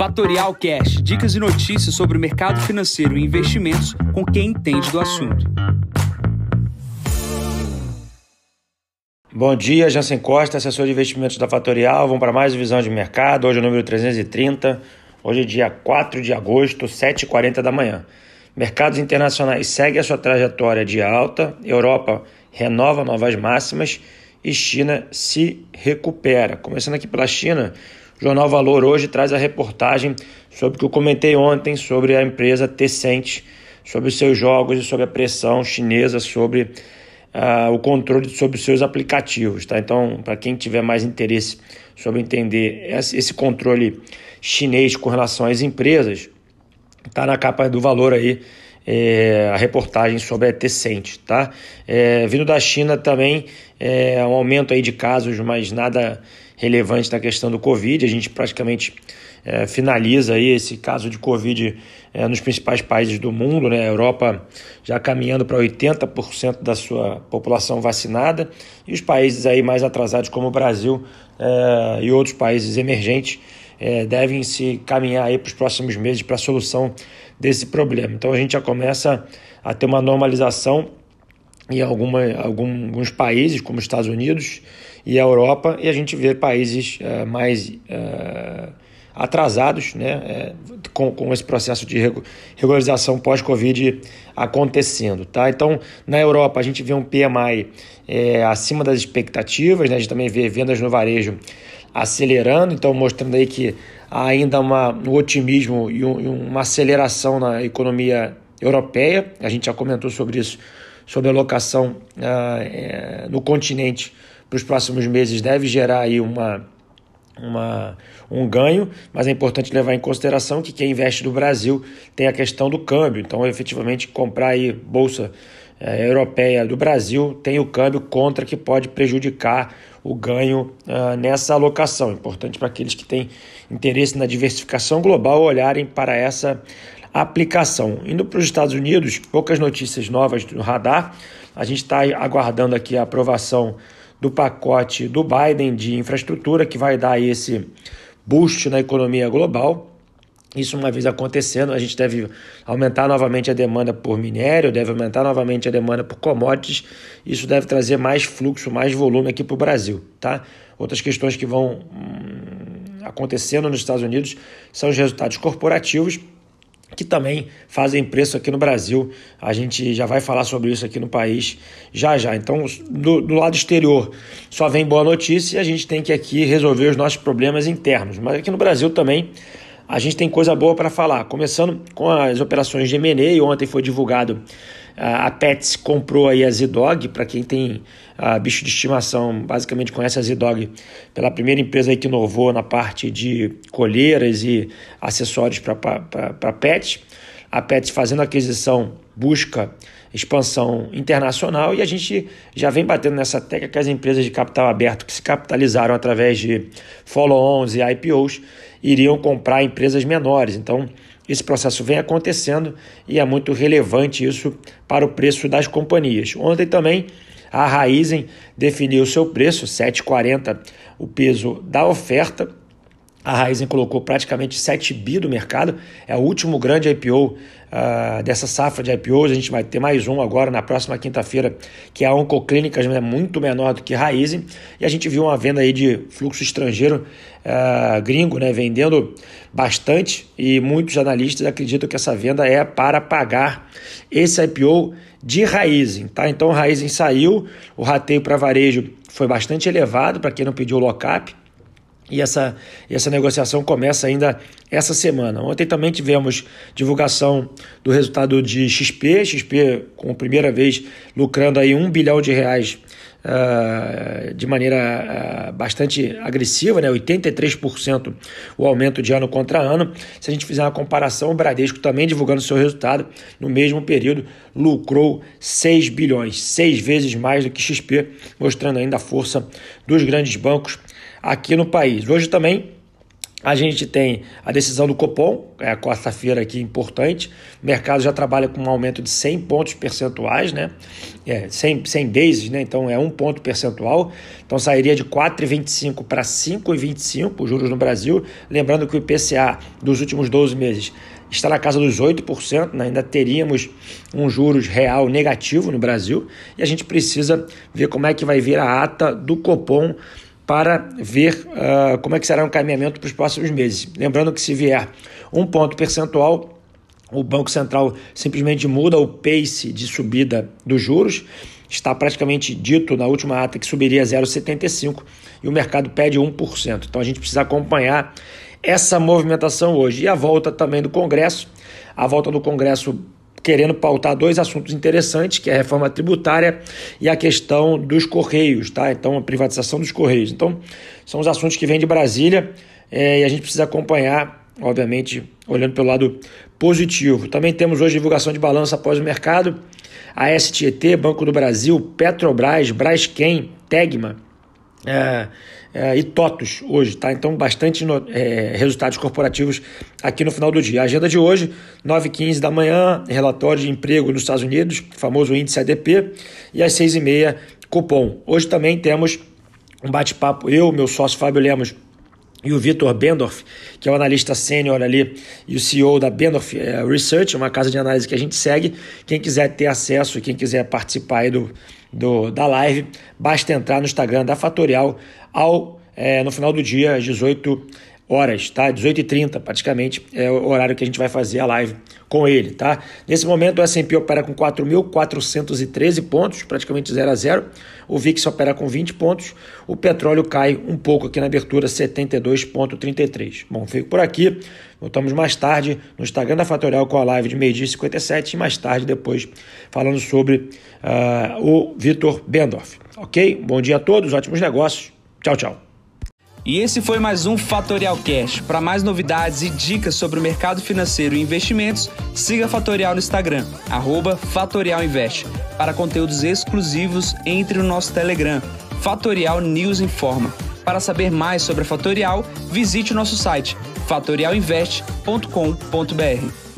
Fatorial Cash, dicas e notícias sobre o mercado financeiro e investimentos com quem entende do assunto. Bom dia, Jansen Costa, assessor de investimentos da Fatorial. Vamos para mais visão de mercado. Hoje é o número 330. Hoje é dia 4 de agosto, 7h40 da manhã. Mercados internacionais seguem a sua trajetória de alta. Europa renova novas máximas e China se recupera. Começando aqui pela China, o Jornal Valor hoje traz a reportagem sobre o que eu comentei ontem sobre a empresa Tencent, sobre os seus jogos e sobre a pressão chinesa sobre uh, o controle sobre os seus aplicativos. Tá? Então, para quem tiver mais interesse sobre entender esse controle chinês com relação às empresas, está na capa do valor aí é, a reportagem sobre a Tecente, tá? É, vindo da China também, é, um aumento aí de casos, mas nada relevante na questão do Covid. A gente praticamente é, finaliza aí esse caso de Covid é, nos principais países do mundo, né? A Europa já caminhando para 80% da sua população vacinada e os países aí mais atrasados como o Brasil é, e outros países emergentes é, devem se caminhar aí para os próximos meses para a solução desse problema. Então a gente já começa a ter uma normalização em alguma, alguns países, como os Estados Unidos e a Europa, e a gente vê países é, mais é, atrasados né, é, com, com esse processo de regularização pós-Covid acontecendo. Tá? Então, na Europa, a gente vê um PMI é, acima das expectativas, né? a gente também vê vendas no varejo acelerando, então mostrando aí que há ainda uma, um otimismo e, um, e uma aceleração na economia europeia. A gente já comentou sobre isso, sobre a locação ah, é, no continente para os próximos meses deve gerar aí uma, uma, um ganho, mas é importante levar em consideração que quem investe no Brasil tem a questão do câmbio. Então, efetivamente, comprar aí bolsa é, europeia do Brasil tem o câmbio contra que pode prejudicar o ganho uh, nessa alocação. Importante para aqueles que têm interesse na diversificação global olharem para essa aplicação. Indo para os Estados Unidos, poucas notícias novas do radar. A gente está aguardando aqui a aprovação do pacote do Biden de infraestrutura que vai dar esse boost na economia global. Isso uma vez acontecendo, a gente deve aumentar novamente a demanda por minério, deve aumentar novamente a demanda por commodities. Isso deve trazer mais fluxo, mais volume aqui para o Brasil, tá? Outras questões que vão hum, acontecendo nos Estados Unidos são os resultados corporativos que também fazem preço aqui no Brasil. A gente já vai falar sobre isso aqui no país já já. Então, do, do, lado exterior só vem boa notícia e a gente tem que aqui resolver os nossos problemas internos. Mas aqui no Brasil também a gente tem coisa boa para falar. Começando com as operações de M&A, ontem foi divulgado a Pets comprou aí a Z-Dog, para quem tem uh, bicho de estimação, basicamente conhece a Z-Dog pela primeira empresa que inovou na parte de colheiras e acessórios para pets. A Pets fazendo aquisição busca expansão internacional e a gente já vem batendo nessa tecla que as empresas de capital aberto que se capitalizaram através de follow-ons e IPOs iriam comprar empresas menores. Então, esse processo vem acontecendo e é muito relevante isso para o preço das companhias. Ontem também a Raizen definiu seu preço, 7,40 o peso da oferta a Raizen colocou praticamente 7 bi do mercado, é o último grande IPO uh, ah, dessa safra de IPOs. A gente vai ter mais um agora na próxima quinta-feira, que é a Oncoclínicas, é muito menor do que Raizen. E a gente viu uma venda aí de fluxo estrangeiro uh, gringo, né, vendendo bastante. E muitos analistas acreditam que essa venda é para pagar esse IPO de Raizen. Tá? Então, Raizen saiu, o rateio para varejo foi bastante elevado para quem não pediu lock-up. E essa, essa negociação começa ainda essa semana. Ontem também tivemos divulgação do resultado de XP, XP com primeira vez lucrando aí um bilhão de reais uh, de maneira uh, bastante agressiva, né? 83% o aumento de ano contra ano. Se a gente fizer uma comparação, o Bradesco também divulgando seu resultado no mesmo período lucrou 6 bilhões, seis vezes mais do que XP, mostrando ainda a força dos grandes bancos aqui no país. Hoje também A gente tem a decisão do Copom, é a quarta-feira aqui importante. O mercado já trabalha com um aumento de 100 pontos percentuais, né? É, 100, 100 bases, né? Então é um ponto percentual. Então sairia de 4,25 para 5,25 os juros no Brasil. Lembrando que o IPCA dos últimos 12 meses está na casa dos 8%, né? ainda teríamos um juros real negativo no Brasil. E a gente precisa ver como é que vai vir a ata do Copom para ver uh, como é que será o encaminhamento para os próximos meses. Lembrando que se vier um ponto percentual, o Banco Central simplesmente muda o pace de subida dos juros. Está praticamente dito na última ata que subiria 0,75 e o mercado pede 1%. Então a gente precisa acompanhar essa movimentação hoje. E a volta também do Congresso. A volta do Congresso querendo pautar dois assuntos interessantes, que é a reforma tributária e a questão dos Correios, tá? Então, a privatização dos Correios. Então, são os assuntos que vêm de Brasília é, e a gente precisa acompanhar, obviamente, olhando pelo lado positivo. Também temos hoje divulgação de balanço após o mercado, a STET, Banco do Brasil, Petrobras, Braskem, Tegma, é, é, e TOTUS hoje, tá? Então, bastante no, é, resultados corporativos aqui no final do dia. A agenda de hoje, 9h15 da manhã, relatório de emprego nos Estados Unidos, famoso índice ADP, e às 6h30, cupom. Hoje também temos um bate-papo, eu, meu sócio Fábio Lemos, e o Vitor Bendorf, que é o analista sênior ali e o CEO da Bendorf é, Research, uma casa de análise que a gente segue. Quem quiser ter acesso, quem quiser participar do, do, da live, basta entrar no Instagram da Fatorial ao, é, no final do dia, às 18 horas, tá? 18h30 praticamente é o horário que a gente vai fazer a live com ele, tá? Nesse momento o S&P opera com 4.413 pontos, praticamente 0 a 0. O VIX opera com 20 pontos. O petróleo cai um pouco aqui na abertura, 72.33. Bom, fico por aqui. Voltamos mais tarde no Instagram da Fatorial com a live de meio-dia 57 e mais tarde depois falando sobre uh, o Vitor Bendorf. Ok? Bom dia a todos, ótimos negócios. Tchau, tchau. E esse foi mais um Fatorial Cash. Para mais novidades e dicas sobre o mercado financeiro e investimentos, siga Fatorial no Instagram, @fatorialinvest. Para conteúdos exclusivos, entre no nosso Telegram, Fatorial News Informa. Para saber mais sobre a Fatorial, visite o nosso site fatorialinvest.com.br.